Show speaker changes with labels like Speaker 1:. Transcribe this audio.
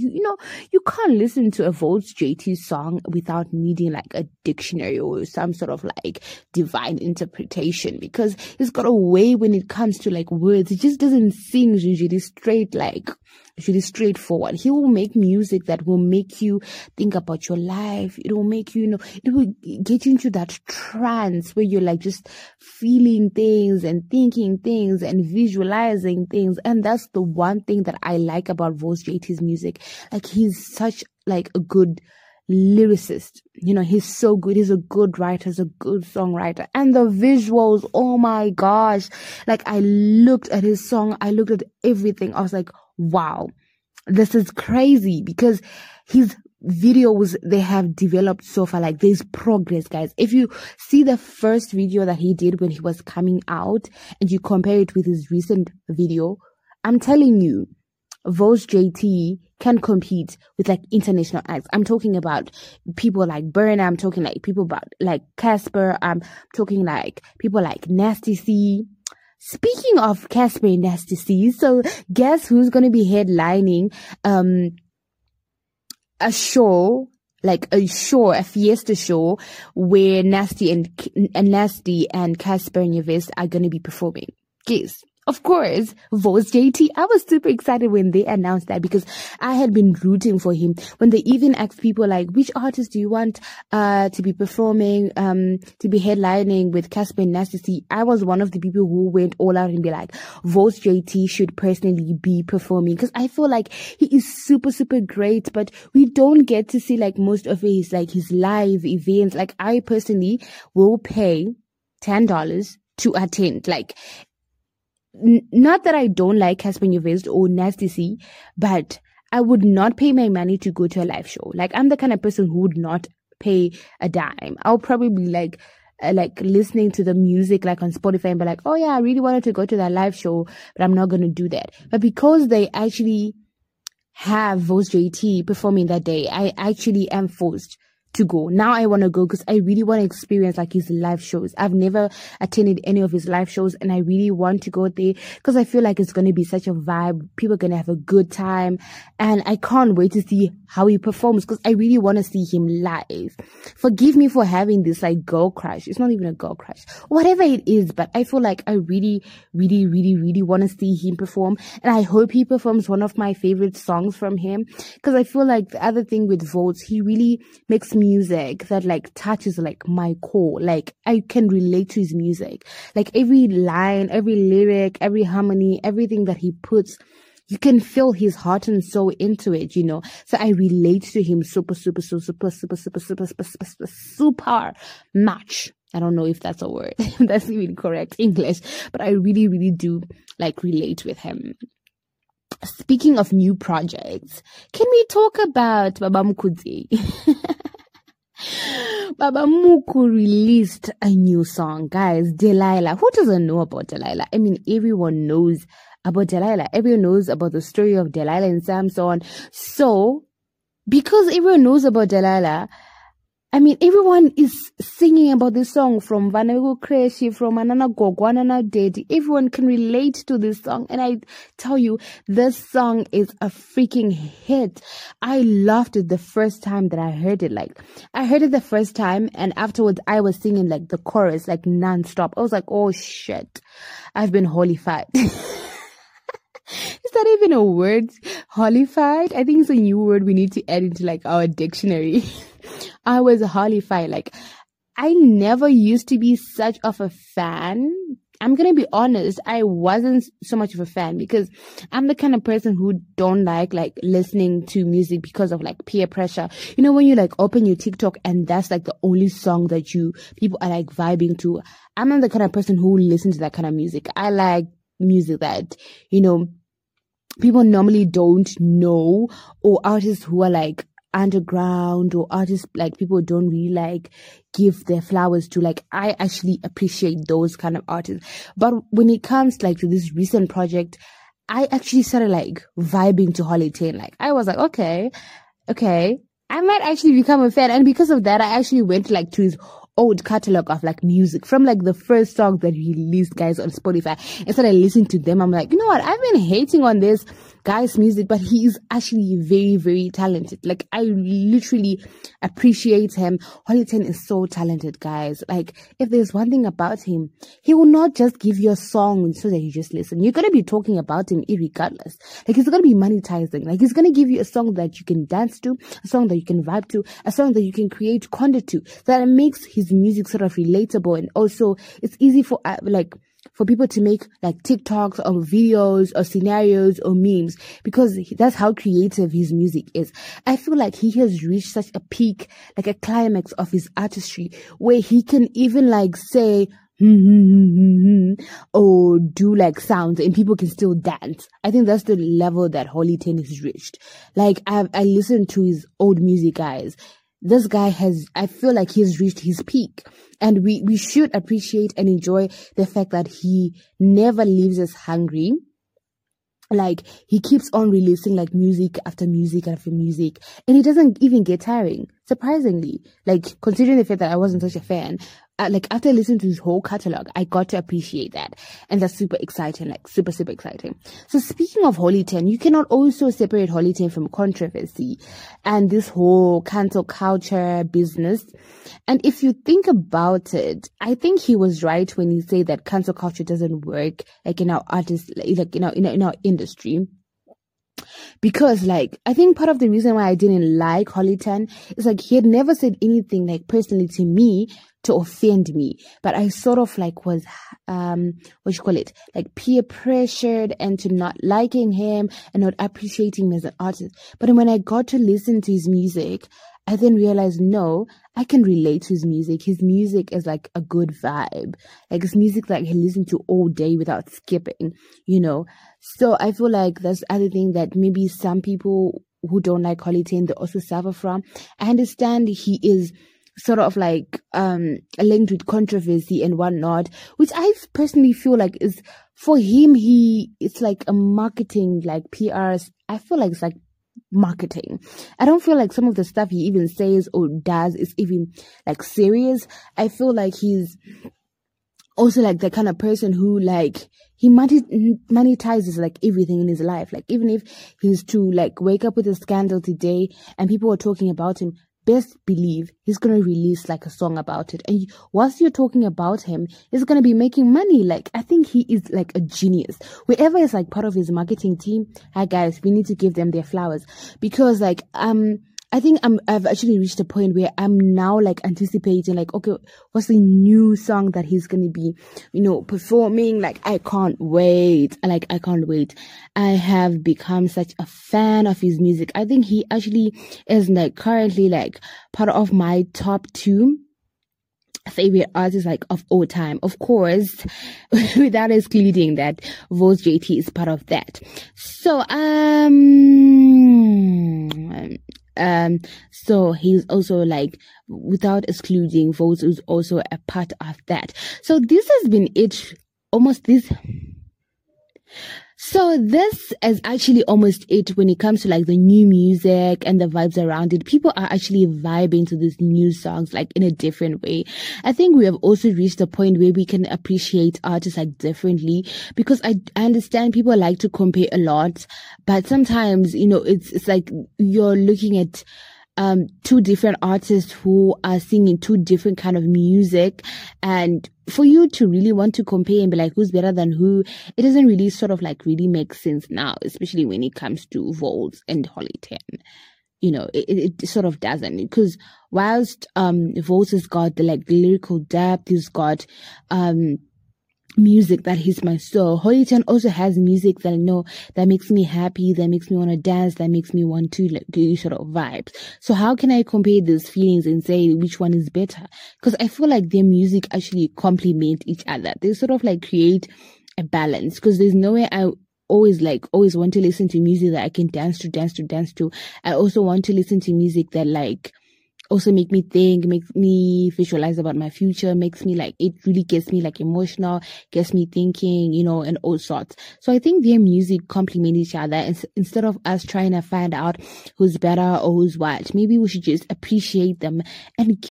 Speaker 1: you, you know, you can't listen to a Volts JT song without needing like a dictionary or some sort of like divine interpretation because he's got a way when it comes to like words. It just doesn't sing usually straight like really straightforward. He will make music that will make you think about your life. It will make you, you know, it will get you into that trance where you're like just feeling things and thinking things and visualizing things. And that's the one thing that I like about Volts JT's music. Like he's such like a good lyricist. You know, he's so good. He's a good writer. He's a good songwriter. And the visuals, oh my gosh. Like I looked at his song. I looked at everything. I was like, wow, this is crazy because his videos they have developed so far like there's progress guys if you see the first video that he did when he was coming out and you compare it with his recent video i'm telling you Volts JT can compete with like international acts. I'm talking about people like Burna. I'm talking like people about like Casper. I'm talking like people like Nasty C. Speaking of Casper and Nasty C, so guess who's going to be headlining um a show like a show, a fiesta show where Nasty and, and Nasty and Cassper Nyovest are going to be performing. Guess of course, Volts JT. I was super excited when they announced that because I had been rooting for him. When they even asked people like, which artist do you want, uh, to be performing, um, to be headlining with Casper and Nasty C, I was one of the people who went all out and be like, Volts JT should personally be performing because I feel like he is super, super great, but we don't get to see like most of his, like his live events. Like I personally will pay $10 to attend. Like Not that I don't like Cassper Nyovest or Nasty C, but I would not pay my money to go to a live show. Like I'm the kind of person who would not pay a dime. I'll probably like uh, like listening to the music like on Spotify and be like, oh yeah, I really wanted to go to that live show, but I'm not gonna do that. But because they actually have Volts JT performing that day, I actually am forced to go. Now I want to go because I really want to experience like his live shows. I've never attended any of his live shows and I really want to go there because I feel like it's going to be such a vibe. People are going to have a good time and I can't wait to see how he performs because I really want to see him live. Forgive me for having this like girl crush. It's not even a girl crush, whatever it is, but I feel like I really, really, really, really want to see him perform and I hope he performs one of my favorite songs from him because I feel like the other thing with Volts, he really makes music that like touches like my core. Like I can relate to his music. Like every line, every lyric, every harmony, everything that he puts you can feel his heart and soul into it, you know. So I relate to him super, super, super, super, super, super, super, super, super, super, super much. I don't know if that's a word. that's even correct English, but I really, really do like relate with him. Speaking of new projects, can we talk about Baba Mukudzi? Baba Muku released a new song, guys. Delilah. Who doesn't know about Delilah? I mean, everyone knows about Delilah. Everyone knows about the story of Delilah and Samson. So, because everyone knows about Delilah, I mean, everyone is singing about this song from Vanego Kreshi, from Anana Gogo, Anana Daddy. Everyone can relate to this song. And I tell you, this song is a freaking hit. I loved it the first time that I heard it. Like, I heard it the first time and afterwards I was singing like the chorus, like non-stop. I was like, oh shit, I've been holy holified. Is that even a word? Holified? I think it's a new word we need to add into like our dictionary. I was holified. Like, I never used to be such of a fan. I'm gonna be honest, I wasn't so much of a fan because I'm the kind of person who don't like like listening to music because of like peer pressure. You know, when you like open your TikTok and that's like the only song that you people are like vibing to. I'm not the kind of person who listens to that kind of music. I like music that, you know, people normally don't know or artists who are like underground or artists like people don't really like give their flowers to like i actually appreciate those kind of artists but when it comes like to this recent project i actually started like vibing to Holy Ten. like i was like okay okay i might actually become a fan and because of that i actually went like to his old catalog of like music from like the first song that released guys on Spotify and started listening to them. I'm like, you know what? I've been hating on this guy's music, but he is actually very, very talented. Like I literally appreciate him. Holy Ten is so talented, guys. Like if there's one thing about him, he will not just give you a song so that you just listen. You're gonna be talking about him regardless. Like he's gonna be monetizing. Like he's gonna give you a song that you can dance to, a song that you can vibe to, a song that you can create content to. That makes his music sort of relatable and also it's easy for uh, like for people to make like TikToks or videos or scenarios or memes because that's how creative his music is. I feel like he has reached such a peak, like a climax of his artistry where he can even like say, hmm, hmm, hmm, or do like sounds and people can still dance. I think that's the level that Holy Ten has reached. Like I I listened to his old music guys this guy has, I feel like he's reached his peak. And we, we should appreciate and enjoy the fact that he never leaves us hungry. Like he keeps on releasing like music after music after music and he doesn't even get tiring. Surprisingly, like considering the fact that I wasn't such a fan, Uh, like after listening to his whole catalog, I got to appreciate that. And that's super exciting, like super, super exciting. So speaking of Holy Ten, you cannot also separate Holy Ten from controversy and this whole cancel culture business. And if you think about it, I think he was right when he said that cancel culture doesn't work like in our artist, like in our, in our, in our industry because like I think part of the reason why I didn't like Holy Ten is like he had never said anything like personally to me to offend me, but I sort of like was um what you call it like peer pressured into not liking him and not appreciating him as an artist. But when I got to listen to his music, I then realized no, I can relate to his music. His music is like a good vibe. Like his music like I can listen to all day without skipping, you know. So I feel like that's other thing that maybe some people who don't like Holy Ten they also suffer from. I understand he is sort of like um linked with controversy and whatnot, which I personally feel like is for him he it's like a marketing like PRs. I feel like it's like marketing. I don't feel like some of the stuff he even says or does is even like serious. I feel like he's also like the kind of person who like he monetizes like everything in his life. Like even if he's to like wake up with a scandal today and people are talking about him, best believe he's going to release like a song about it. And whilst you're talking about him, he's going to be making money. Like, I think he is like a genius. Whoever is like part of his marketing team, hi guys, we need to give them their flowers because like, um, I think I'm I've actually reached a point where I'm now like anticipating like okay what's the new song that he's gonna be you know performing like I can't wait like I can't wait I have become such a fan of his music I think he actually is like currently like part of my top two favorite artists like of all time. Of course, without excluding that Volts JT is part of that. So um um, so he's also like, without excluding Volts, is also a part of that. So this has been it, almost this. So this is actually almost it when it comes to like the new music and the vibes around it. People are actually vibing to these new songs like in a different way. I think we have also reached a point where we can appreciate artists like differently because I, I understand people like to compare a lot, but sometimes, you know, it's, it's like you're looking at um, two different artists who are singing two different kind of music. And for you to really want to compare and be like who's better than who it doesn't really sort of like really make sense now especially when it comes to Volts and Holy Ten. You know it, it sort of doesn't. Because whilst um Volts has got the like lyrical depth he's got um music that hits my soul. Holy Ten also has music that I know that makes me happy, that makes me want to dance, that makes me want to like do sort of vibes. So how can I compare those feelings and say which one is better? Because I feel like their music actually complement each other. They sort of like create a balance because there's no way I always like always want to listen to music that I can dance to, dance to, dance to. I also want to listen to music that like also make me think, makes me visualize about my future, makes me like, it really gets me like emotional, gets me thinking, you know, and all sorts. So I think their music complement each other. And instead of us trying to find out who's better or who's what, maybe we should just appreciate them and